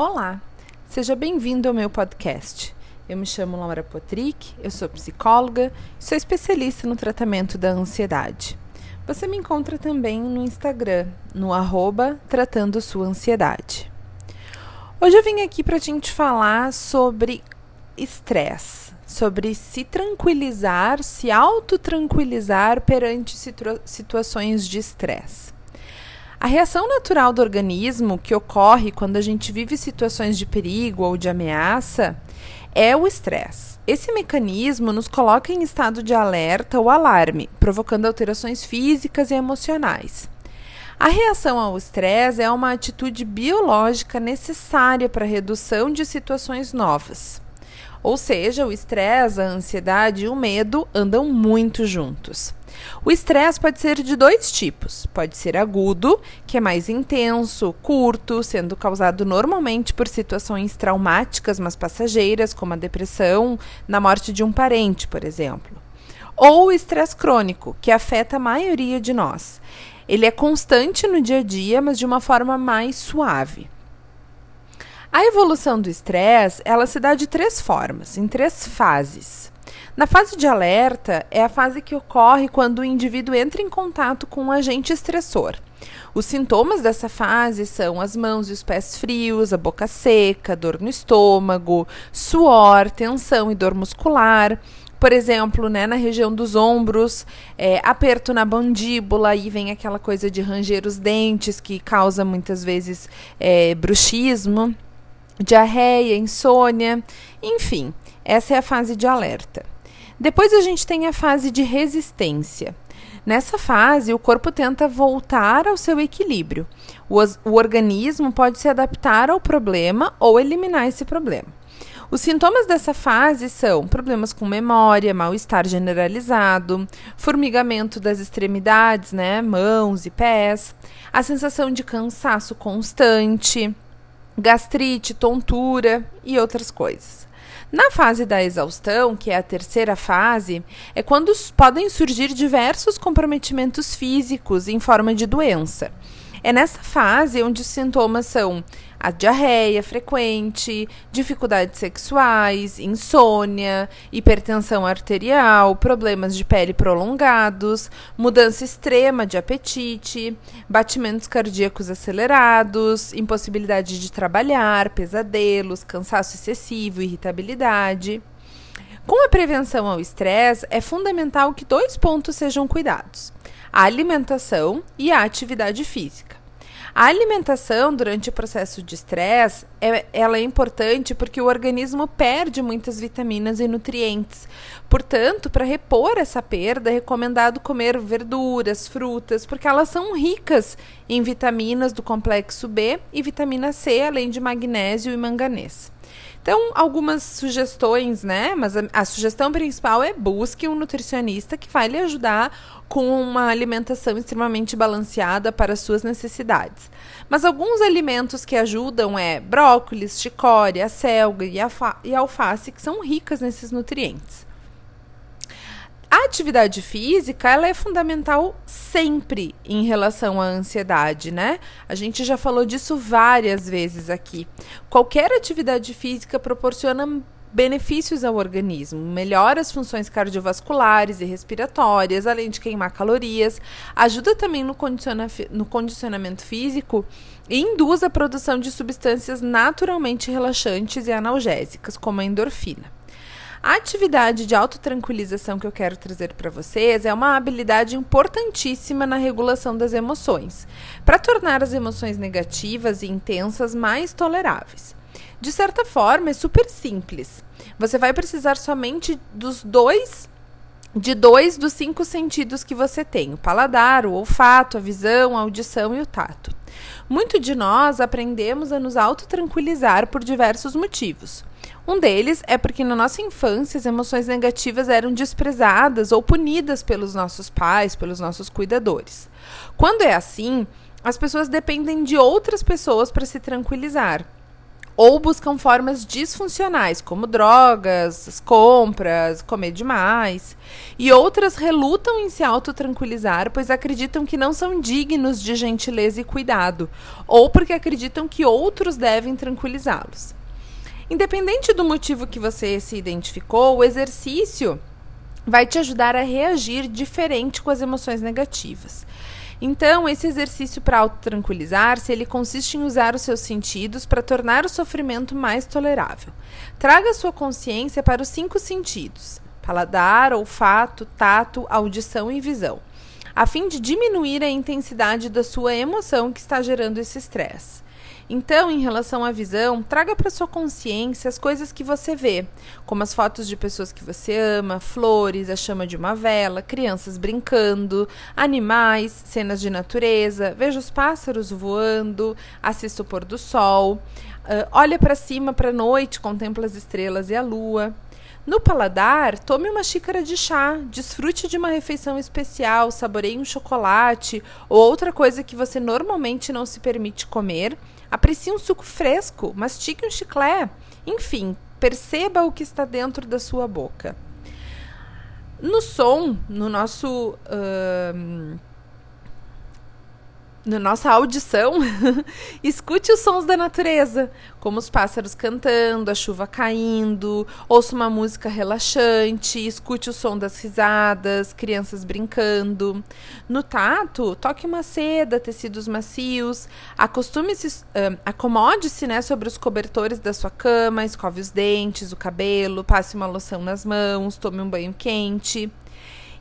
Olá, seja bem-vindo ao meu podcast. Eu me chamo Laura Potrick, eu sou psicóloga e sou especialista no tratamento da ansiedade. Você me encontra também no Instagram, no arroba Tratando Sua Ansiedade. Hoje eu vim aqui para gente falar sobre estresse, sobre se tranquilizar, se autotranquilizar perante situa situações de estresse. A reação natural do organismo que ocorre quando a gente vive situações de perigo ou de ameaça é o estresse. Esse mecanismo nos coloca em estado de alerta ou alarme, provocando alterações físicas e emocionais. A reação ao estresse é uma atitude biológica necessária para a redução de situações novas. Ou seja, o estresse, a ansiedade e o medo andam muito juntos. O estresse pode ser de dois tipos. Pode ser agudo, que é mais intenso, curto, sendo causado normalmente por situações traumáticas, mas passageiras, como a depressão, na morte de um parente, por exemplo. Ou o estresse crônico, que afeta a maioria de nós. Ele é constante no dia a dia, mas de uma forma mais suave. A evolução do estresse, ela se dá de três formas, em três fases. Na fase de alerta, é a fase que ocorre quando o indivíduo entra em contato com um agente estressor. Os sintomas dessa fase são as mãos e os pés frios, a boca seca, dor no estômago, suor, tensão e dor muscular. Por exemplo, né, na região dos ombros, é, aperto na mandíbula, e vem aquela coisa de ranger os dentes que causa muitas vezes é, bruxismo diarreia, insônia, enfim, essa é a fase de alerta. Depois a gente tem a fase de resistência. Nessa fase, o corpo tenta voltar ao seu equilíbrio. O, o organismo pode se adaptar ao problema ou eliminar esse problema. Os sintomas dessa fase são problemas com memória, mal-estar generalizado, formigamento das extremidades, né, mãos e pés, a sensação de cansaço constante, gastrite, tontura e outras coisas. Na fase da exaustão, que é a terceira fase, é quando podem surgir diversos comprometimentos físicos em forma de doença. É nessa fase onde os sintomas são a diarreia frequente, dificuldades sexuais, insônia, hipertensão arterial, problemas de pele prolongados, mudança extrema de apetite, batimentos cardíacos acelerados, impossibilidade de trabalhar, pesadelos, cansaço excessivo, irritabilidade. Com a prevenção ao estresse, é fundamental que dois pontos sejam cuidados: a alimentação e a atividade física. A alimentação durante o processo de estresse, é, ela é importante porque o organismo perde muitas vitaminas e nutrientes. Portanto, para repor essa perda, é recomendado comer verduras, frutas, porque elas são ricas em vitaminas do complexo B e vitamina C, além de magnésio e manganês. Então, algumas sugestões, né? Mas a, a, sugestão principal é busque um nutricionista que vai lhe ajudar com uma alimentação extremamente balanceada para as suas necessidades. Mas alguns alimentos que ajudam é brócolis, chicória, selga e, e alface, que são ricas nesses nutrientes. A atividade física, ela é fundamental sempre em relação à ansiedade, né? A gente já falou disso várias vezes aqui. Qualquer atividade física proporciona benefícios ao organismo, melhora as funções cardiovasculares e respiratórias, além de queimar calorias, ajuda também no, condiciona no condicionamento físico e induz a produção de substâncias naturalmente relaxantes e analgésicas, como a endorfina. A atividade de autotranquilização que eu quero trazer para vocês é uma habilidade importantíssima na regulação das emoções, para tornar as emoções negativas e intensas mais toleráveis. De certa forma, é super simples. Você vai precisar somente dos dois de dois dos cinco sentidos que você tem: o paladar, o olfato, a visão, a audição e o tato. Muito de nós aprendemos a nos autotranquilizar por diversos motivos. Um deles é porque na nossa infância as emoções negativas eram desprezadas ou punidas pelos nossos pais, pelos nossos cuidadores. Quando é assim, as pessoas dependem de outras pessoas para se tranquilizar. Ou buscam formas disfuncionais, como drogas, compras, comer demais. E outras relutam em se autotranquilizar, pois acreditam que não são dignos de gentileza e cuidado, ou porque acreditam que outros devem tranquilizá-los. Independente do motivo que você se identificou, o exercício vai te ajudar a reagir diferente com as emoções negativas. Então, esse exercício para autotranquilizar-se, ele consiste em usar os seus sentidos para tornar o sofrimento mais tolerável. Traga sua consciência para os cinco sentidos: paladar, olfato, tato, audição e visão, a fim de diminuir a intensidade da sua emoção que está gerando esse estresse. Então, em relação à visão, traga para sua consciência as coisas que você vê, como as fotos de pessoas que você ama, flores, a chama de uma vela, crianças brincando, animais, cenas de natureza, veja os pássaros voando, assista o pôr do sol, uh, olha para cima para a noite, contempla as estrelas e a lua. No paladar, tome uma xícara de chá, desfrute de uma refeição especial, saboreie um chocolate ou outra coisa que você normalmente não se permite comer Aprecie um suco fresco, mastique um chiclete. Enfim, perceba o que está dentro da sua boca. No som, no nosso. Uh, na nossa audição, escute os sons da natureza, como os pássaros cantando, a chuva caindo, ouça uma música relaxante, escute o som das risadas, crianças brincando. No tato, toque uma seda, tecidos macios, acostume-se, uh, acomode-se né, sobre os cobertores da sua cama, escove os dentes, o cabelo, passe uma loção nas mãos, tome um banho quente.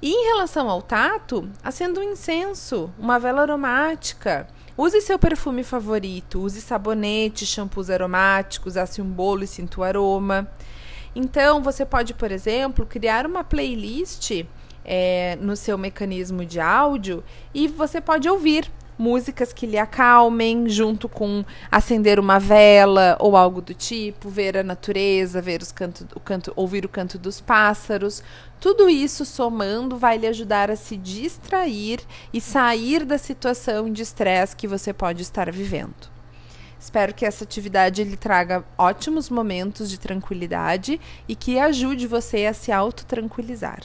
E em relação ao tato, acenda um incenso, uma vela aromática. Use seu perfume favorito, use sabonete, shampoos aromáticos, asse um bolo e sinta o aroma. Então, você pode, por exemplo, criar uma playlist é, no seu mecanismo de áudio e você pode ouvir músicas que lhe acalmem, junto com acender uma vela ou algo do tipo, ver a natureza, ver os canto, o canto, ouvir o canto dos pássaros. Tudo isso somando vai lhe ajudar a se distrair e sair da situação de estresse que você pode estar vivendo. Espero que essa atividade lhe traga ótimos momentos de tranquilidade e que ajude você a se autotranquilizar.